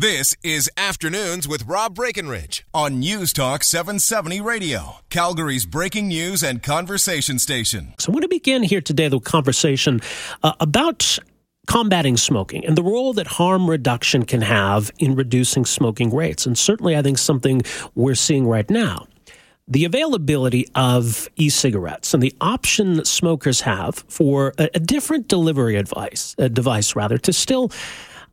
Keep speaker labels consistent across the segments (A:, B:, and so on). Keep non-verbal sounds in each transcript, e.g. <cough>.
A: This is Afternoons with Rob Breckenridge on News Talk 770 Radio, Calgary's breaking news and conversation station.
B: So, I want to begin here today the conversation uh, about combating smoking and the role that harm reduction can have in reducing smoking rates. And certainly, I think something we're seeing right now. The availability of e cigarettes and the option that smokers have for a, a different delivery advice, a device rather, to still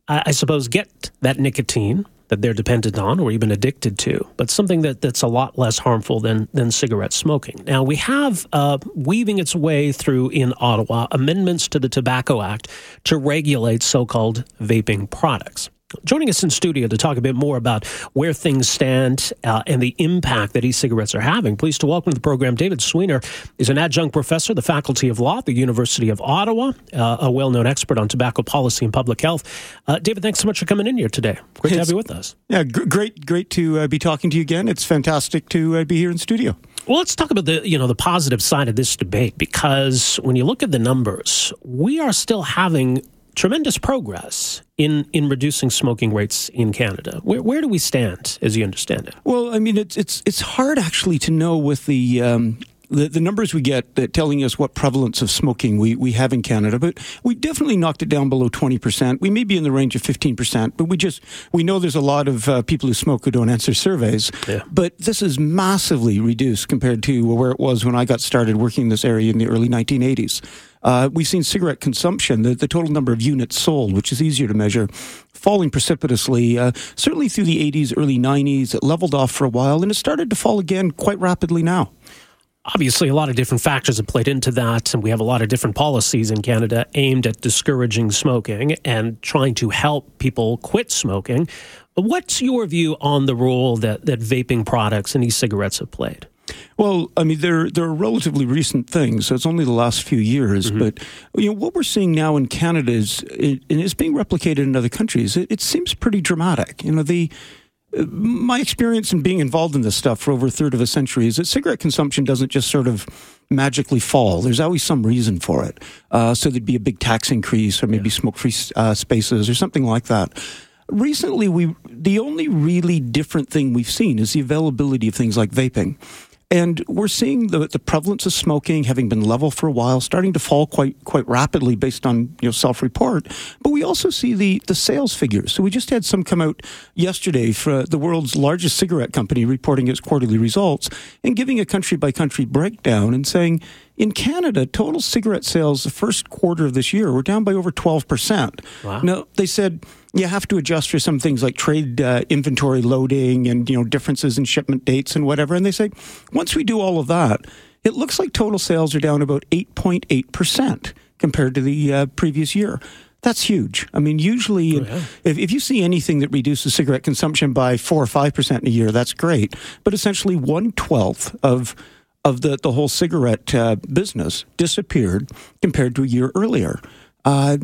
B: I suppose, get that nicotine that they're dependent on or even addicted to, but something that, that's a lot less harmful than, than cigarette smoking. Now, we have uh, weaving its way through in Ottawa amendments to the Tobacco Act to regulate so called vaping products. Joining us in studio to talk a bit more about where things stand uh, and the impact that e-cigarettes are having, pleased to welcome to the program David Sweanor is an adjunct professor the Faculty of Law at the University of Ottawa, uh, a well-known expert on tobacco policy and public health. Uh, David, thanks so much for coming in here today. Great it's, to have you with us.
C: Yeah, g- great, great to uh, be talking to you again. It's fantastic to uh, be here in studio.
B: Well, let's talk about the you know the positive side of this debate because when you look at the numbers, we are still having tremendous progress in in reducing smoking rates in Canada. Where, where do we stand, as you understand it?
C: Well, I mean, it's it's it's hard actually to know with the. Um, the, the numbers we get that telling us what prevalence of smoking we, we have in Canada, but we definitely knocked it down below 20%. We may be in the range of 15%, but we just, we know there's a lot of uh, people who smoke who don't answer surveys. Yeah. But this is massively reduced compared to where it was when I got started working in this area in the early 1980s. Uh, we've seen cigarette consumption, the, the total number of units sold, which is easier to measure, falling precipitously, uh, certainly through the 80s, early 90s. It leveled off for a while, and it started to fall again quite rapidly now.
B: Obviously a lot of different factors have played into that and we have a lot of different policies in canada aimed at discouraging smoking and trying to help people quit smoking. What's your view on the role that, that vaping products and e-cigarettes have played
C: well, I mean, they're they're relatively recent things. So it's only the last few years. Mm-hmm. But you know what we're seeing now in Canada is it, and it's being replicated in other countries. It, it seems pretty dramatic. You know, the my experience in being involved in this stuff for over a third of a century is that cigarette consumption doesn't just sort of magically fall. There's always some reason for it. Uh, so there'd be a big tax increase, or maybe yeah. smoke-free uh, spaces, or something like that. Recently, we the only really different thing we've seen is the availability of things like vaping. And we're seeing the, the prevalence of smoking having been level for a while, starting to fall quite quite rapidly based on you know self-report. But we also see the the sales figures. So we just had some come out yesterday for uh, the world's largest cigarette company reporting its quarterly results and giving a country by country breakdown and saying in Canada, total cigarette sales the first quarter of this year were down by over 12%. Wow. Now, they said you have to adjust for some things like trade uh, inventory loading and you know differences in shipment dates and whatever. And they say once we do all of that, it looks like total sales are down about 8.8 percent compared to the uh, previous year. That's huge. I mean, usually, oh, yeah. if, if you see anything that reduces cigarette consumption by four or five percent in a year, that's great. But essentially, one twelfth of of the, the whole cigarette uh, business disappeared compared to a year earlier. Uh,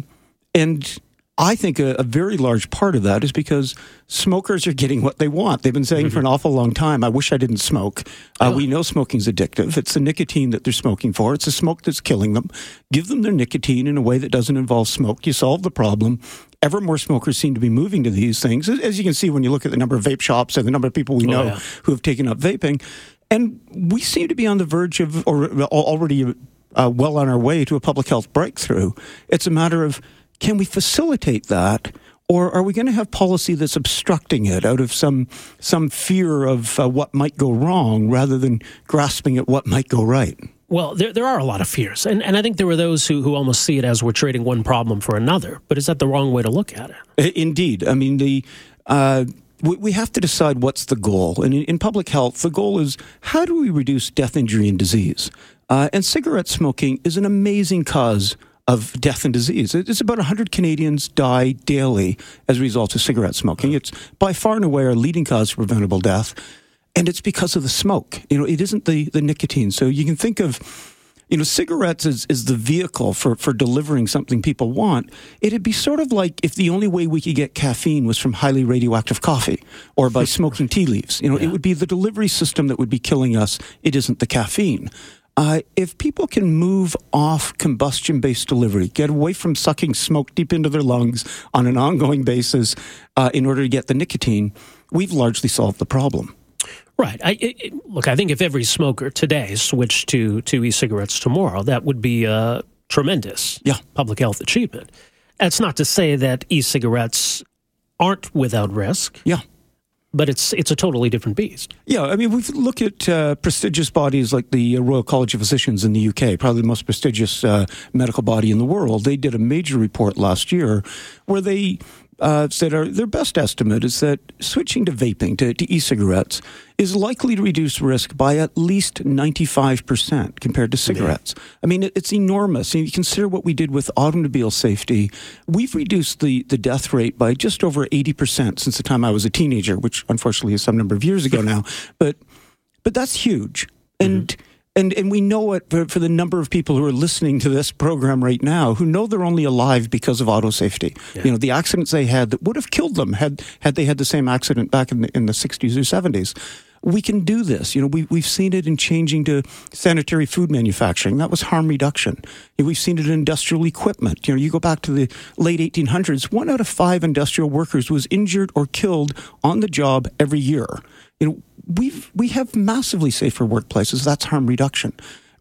C: and I think a, a, very large part of that is because smokers are getting what they want. They've been saying mm-hmm. for an mm-hmm. awful long time, I wish I didn't smoke. Uh, We know smoking's addictive. It's the nicotine that they're smoking for. It's the smoke that's killing them. Give them their nicotine in a way that doesn't involve smoke. You solve the problem. Ever more smokers seem to be moving to these things. As you can see when you look at the number of vape shops and the number of people we oh, know yeah. who have taken up vaping. And we seem to be on the verge of, or already uh, well on our way to a public health breakthrough. It's a matter of can we facilitate that? Or are we going to have policy that's obstructing it out of some some fear of uh, what might go wrong rather than grasping at what might go right?
B: Well, there, there are a lot of fears. And, and I think there are those who, who almost see it as we're trading one problem for another. But is that the wrong way to look at
C: it? Indeed. I mean, the. Uh, we have to decide what's the goal. And in, public health, the goal is how do we reduce death, injury, and disease? Uh, and cigarette smoking is an amazing cause of death and disease. It's about 100 Canadians die daily as a result of cigarette smoking. It's by far and away our leading cause of preventable death. And it's because of the smoke. You know, it isn't the, the nicotine. So you can think of, you know, cigarettes is, is the vehicle for, for delivering something people want. It'd be sort of like if the only way we could get caffeine was from highly radioactive coffee or by <laughs> smoking tea leaves. You know, yeah. it would be the delivery system that would be killing us. It isn't the caffeine. Uh, if people can move off combustion based delivery, get away from sucking smoke deep into their lungs on an ongoing basis uh, in order to get the nicotine, we've largely solved the problem.
B: Right. I, it, look, I think if every smoker today switched to, to e cigarettes tomorrow, that would be a tremendous
C: yeah.
B: public health achievement. That's not to say that e cigarettes aren't without risk.
C: Yeah
B: but it's it's a totally different beast.
C: Yeah, I mean, we've looked at uh, prestigious bodies like the uh, Royal College of Physicians in the UK, probably the most prestigious uh, medical body in the world. They did a major report last year where they uh, said our, their best estimate is that switching to vaping, to, to e cigarettes, is likely to reduce risk by at least 95% compared to cigarettes. Yeah. I mean, it, it's enormous. And you consider what we did with automobile safety. We've reduced the, the death rate by just over 80% since the time I was a teenager, which unfortunately is some number of years ago <laughs> now. But, but that's huge. And mm-hmm and and we know it for, for, the number of people who are listening to this program right now who know they're only alive because of auto safety. Yeah. You know, the accidents they had that would have killed them had had they had the same accident back in the, in the 60s or 70s. We can do this. You know, we, we've seen it in changing to sanitary food manufacturing. That was harm reduction. We've seen it in industrial equipment. You know, you go back to the late 1800s, one out of five industrial workers was injured or killed on the job every year. You know, we've we have massively safer workplaces. That's harm reduction.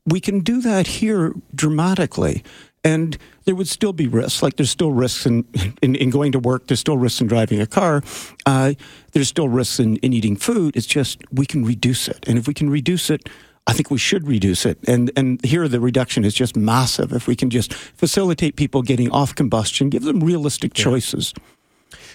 C: We can do that here dramatically, and there would still be risks. Like there's still risks in, in, in going to work. There's still risks in driving a car. Uh, there's still risks in, in eating food. It's just we can reduce it, and if we can reduce it. I think we should reduce it. And and here the reduction is just massive. If we can just facilitate people getting off combustion, give them realistic yeah. choices.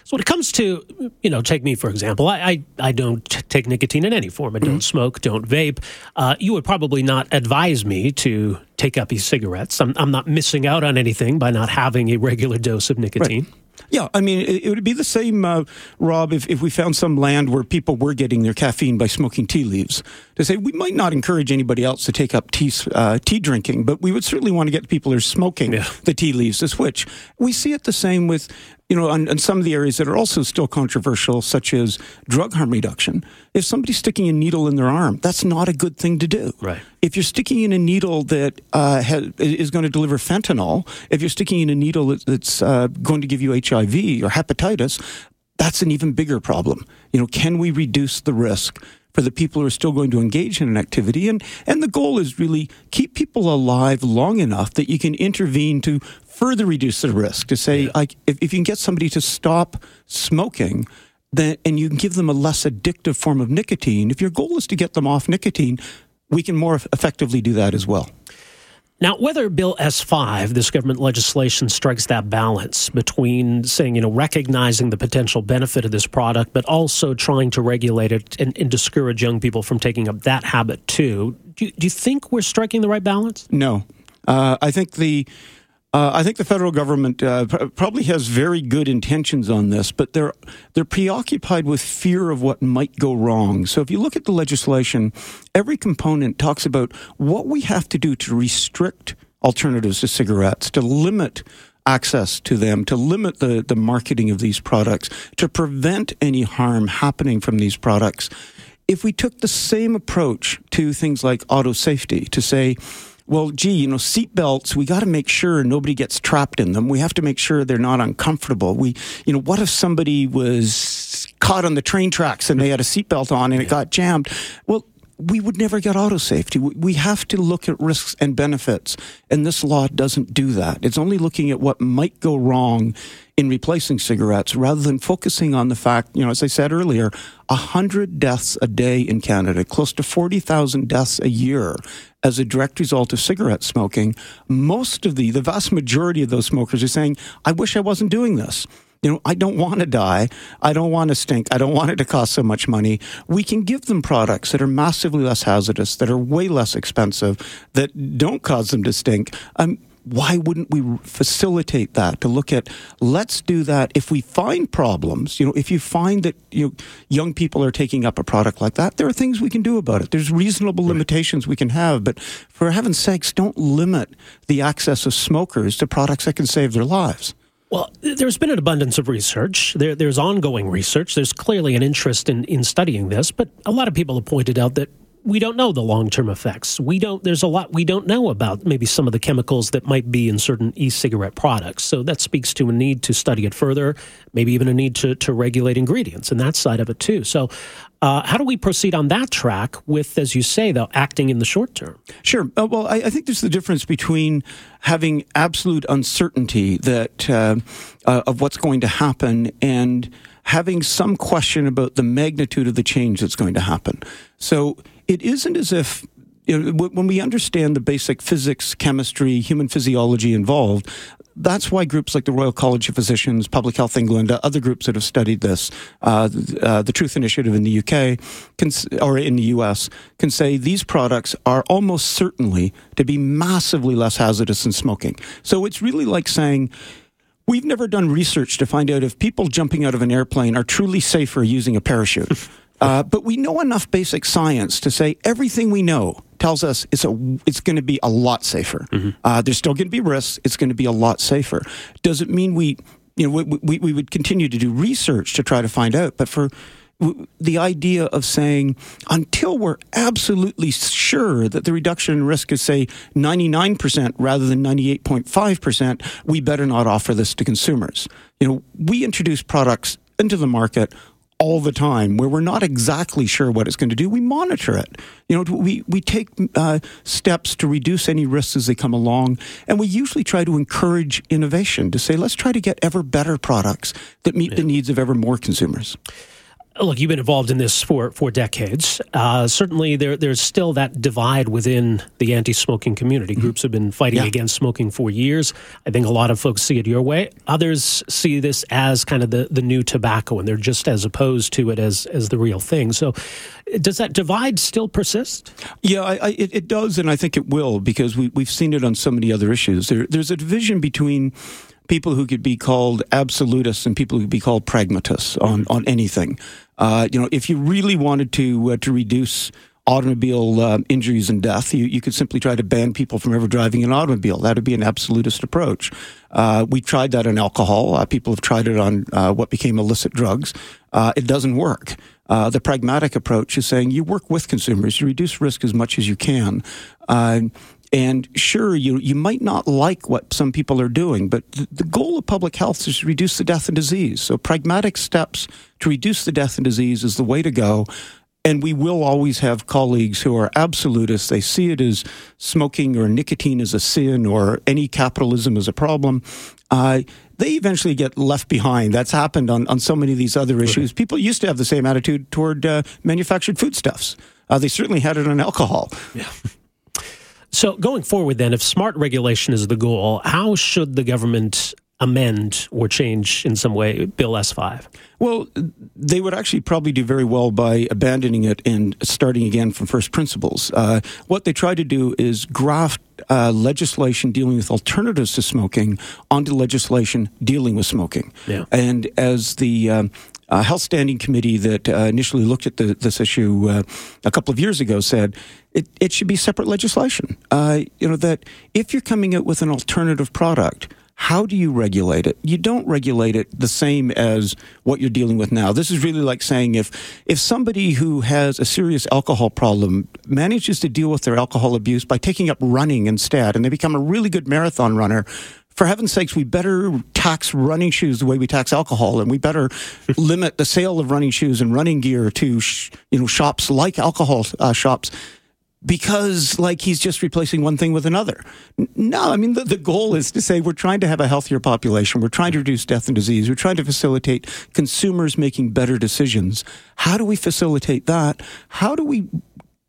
B: So when it comes to, you know, take me for example, I I, I don't take nicotine in any form. I don't mm-hmm. smoke, don't vape. Uh, you would probably not advise me to take up e-cigarettes. I'm I'm not missing out on anything by not having a regular dose of nicotine.
C: Right. Yeah, I mean, it, would be the same, uh, Rob, if, if we found some land where people were getting their caffeine by smoking tea leaves. To say we might not encourage anybody else to take up tea, uh, tea drinking, but we would certainly want to get people who are smoking yeah. the tea leaves to switch. We see it the same with you know, on, on, some of the areas that are also still controversial, such as drug harm reduction, if somebody's sticking a needle in their arm, that's not a good thing to do.
B: Right.
C: If you're sticking in a needle that uh, has, is going to deliver fentanyl, if you're sticking in a needle that's uh, going to give you HIV or hepatitis, that's an even bigger problem. You know, can we reduce the risk for the people who are still going to engage in an activity. And, and the goal is really keep people alive long enough that you can intervene to further reduce the risk. To say, yeah. like, if, if you can get somebody to stop smoking, then, and you can give them a less addictive form of nicotine, if your goal is to get them off nicotine, we can more effectively do that as well.
B: Now, whether Bill S5, this government legislation, strikes that balance between saying, you know, recognizing the potential benefit of this product, but also trying to regulate it and, and discourage young people from taking up that habit too, do, do you think we're striking the right balance?
C: No. Uh, I think the uh, I think the federal government uh, pr- probably has very good intentions on this, but they're they're preoccupied with fear of what might go wrong. So if you look at the legislation, every component talks about what we have to do to restrict alternatives to cigarettes, to limit access to them, to limit the, the marketing of these products, to prevent any harm happening from these products. If we took the same approach to things like auto safety, to say, well, gee, you know, seatbelts, we got to make sure nobody gets trapped in them. We have to make sure they're not uncomfortable. We, you know, what if somebody was caught on the train tracks and they had a seatbelt on and it got jammed? Well, we would never get auto safety. We have to look at risks and benefits, and this law doesn't do that. It's only looking at what might go wrong in replacing cigarettes rather than focusing on the fact, you know, as I said earlier, 100 deaths a day in Canada, close to 40,000 deaths a year as a direct result of cigarette smoking. Most of the, the vast majority of those smokers are saying, I wish I wasn't doing this. You know, I don't want to die. I don't want to stink. I don't want it to cost so much money. We can give them products that are massively less hazardous, that are way less expensive, that don't cause them to stink. Um, why wouldn't we facilitate that to look at let's do that if we find problems you know if you find that you know, young people are taking up a product like that there are things we can do about it there's reasonable limitations we can have but for heaven's sakes don't limit the access of smokers to products that can save their lives
B: well, there's been an abundance of research. There, there's ongoing research. There's clearly an interest in, in studying this, but a lot of people have pointed out that we don't know the long term effects. We don't. There's a lot we don't know about maybe some of the chemicals that might be in certain e-cigarette products. So that speaks to a need to study it further, maybe even a need to to regulate ingredients and that side of it too. So. Uh, how do we proceed on that track with, as you say, though, acting in the short term?
C: Sure. Uh, well, I, I, think there's the difference between having absolute uncertainty that uh, uh of what's going to happen and having some question about the magnitude of the change that's going to happen. So it isn't as if you know, when we understand the basic physics, chemistry, human physiology involved, that's why groups like the Royal College of Physicians, Public Health England, uh, other groups that have studied this, uh, uh, the Truth Initiative in the UK can, or in the US, can say these products are almost certainly to be massively less hazardous than smoking. So it's really like saying, We've never done research to find out if people jumping out of an airplane are truly safer using a parachute. <laughs> Uh, but we know enough basic science to say everything we know tells us it's a it's going to be a lot safer. Mm-hmm. Uh, there's still going to be risks. It's going to be a lot safer. Does it mean we you know we, we, we would continue to do research to try to find out? But for the idea of saying until we're absolutely sure that the reduction in risk is say 99% rather than 98.5% we better not offer this to consumers you know we introduce products into the market all the time where we're not exactly sure what it's going to do. We monitor it. You know we, we take uh, steps to reduce any risks as they come along and we usually try to encourage innovation to say let's try to get ever better products that meet yeah. the needs of ever more consumers
B: Look, you've been involved in this for, for decades. Uh, certainly, there, there's still that divide within the anti smoking community. Mm-hmm. Groups have been fighting yeah. against smoking for years. I think a lot of folks see it your way. Others see this as kind of the, the new tobacco, and they're just as opposed to it as, as the real thing. So, does that divide still persist?
C: Yeah, I, I, it, it, does, and I think it will because we, we've seen it on so many other issues. There, there's a division between people who could be called absolutists and people who could be called pragmatists on, on anything. Uh, you know, if you really wanted to uh, to reduce automobile uh, injuries and death, you, you could simply try to ban people from ever driving an automobile. That would be an absolutist approach. Uh, we tried that on alcohol. Uh, people have tried it on uh, what became illicit drugs. it doesn't work. the pragmatic approach is saying you work with consumers, you reduce risk as much as you can. And sure, you, you might not like what some people are doing, but the, the goal of public health is to reduce the death and disease. So pragmatic steps to reduce the death and disease is the way to go. And we will always have colleagues who are absolutists. They see it as smoking or nicotine as a sin or any capitalism as a problem. Uh, they eventually get left behind. That's happened on, on so many of these other issues. Right. People used to have the same attitude toward uh, manufactured foodstuffs. Uh, they certainly had it on alcohol.
B: Yeah. <laughs> So, going forward, then, if smart regulation is the goal, how should the government amend or change in some way Bill S5?
C: Well, they would actually probably do very well by abandoning it and starting again from first principles. Uh, what they try to do is graft uh, legislation dealing with alternatives to smoking onto legislation dealing with smoking. Yeah. And as the um, uh, health standing committee that uh, initially looked at the, this issue uh, a couple of years ago said it, it should be separate legislation. Uh, you know that if you're coming out with an alternative product, how do you regulate it? You don't regulate it the same as what you're dealing with now. This is really like saying if if somebody who has a serious alcohol problem manages to deal with their alcohol abuse by taking up running instead, and they become a really good marathon runner, for heaven's sakes, we better tax running shoes the way we tax alcohol, and we better <laughs> limit the sale of running shoes and running gear to sh- you know shops like alcohol uh, shops because like he's just replacing one thing with another. No, I mean the, the goal is to say we're trying to have a healthier population. We're trying to reduce death and disease. We're trying to facilitate consumers making better decisions. How do we facilitate that? How do we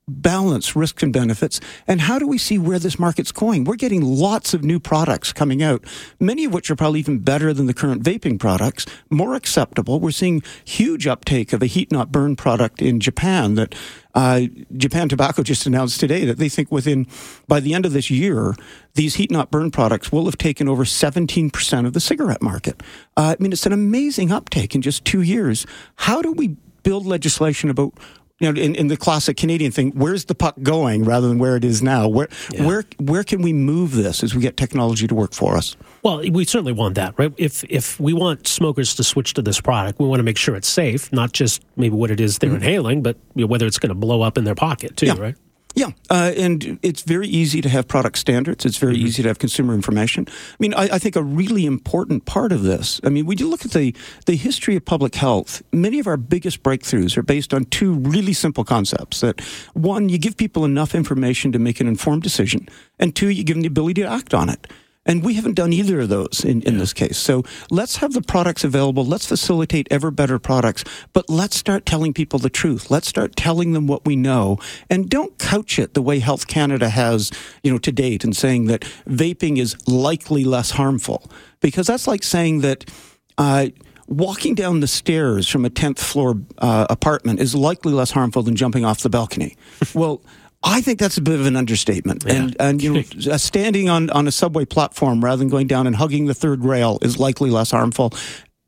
C: balance risks and benefits. And how do we see where this market's going? We're getting lots of new products coming out many of which are probably even better than the current vaping products more acceptable. We're seeing huge uptake of a heat not burn product in japan that uh, japan tobacco just announced today that they think within by the end of this year these heat not burn products will have taken over 17% of the cigarette market. Uh, i mean it's an amazing uptake in just two years. How do we build legislation about you know, in, in the classic Canadian thing, where's the puck going rather than where it is now? Where yeah. where where can we move this as we get technology to work for us?
B: Well, we certainly want that, right? If if we want smokers to switch to this product, we want to make sure it's safe, not just maybe what it is they're mm-hmm. inhaling, but you know, whether it's going to blow up in their pocket too,
C: yeah.
B: right?
C: Yeah, uh, and it's very easy to have product standards. It's very mm-hmm. easy to have consumer information. I mean, I, I, think a really important part of this. I mean, when you look at the the history of public health, many of our biggest breakthroughs are based on two really simple concepts. That one, you give people enough information to make an informed decision, and two, you give them the ability to act on it. And we haven't done either of those in, in yeah. this case. So let's have the products available. Let's facilitate ever better products. But let's start telling people the truth. Let's start telling them what we know. And don't couch it the way Health Canada has, you know, to date and saying that vaping is likely less harmful. Because that's like saying that. Uh, walking down the stairs from a 10th floor uh, apartment is likely less harmful than jumping off the balcony. <laughs> well, I think that's a bit of an understatement. Yeah. And, and you know, <laughs> standing on, on a subway platform rather than going down and hugging the third rail is likely less harmful.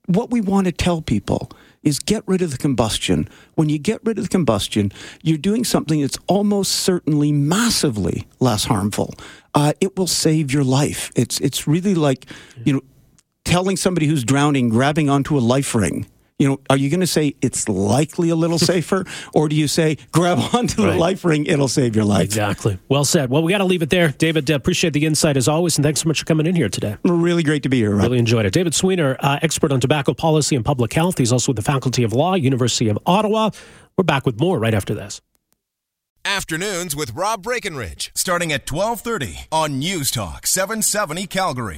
C: What we want to tell people is get rid of the combustion. When you get rid of the combustion, you're doing something that's almost certainly massively less harmful. Uh, it will save your life. It's it's really like you know telling somebody who's drowning, grabbing onto a life ring you know, are you going to say it's likely a little <laughs> safer, or do you say grab onto right. the life ring, it'll save your life?
B: Exactly. Well said. Well, we got to leave it there, David. Uh, appreciate the insight as always, and thanks so much for coming in here today.
C: Really great to be here. Rob.
B: Really enjoyed it. David Sweanor, uh, expert on tobacco policy and public health. He's also with the Faculty of Law, University of Ottawa. We're back with more right after this.
A: Afternoons with Rob Breckenridge, starting at twelve thirty on News Talk seven seventy Calgary.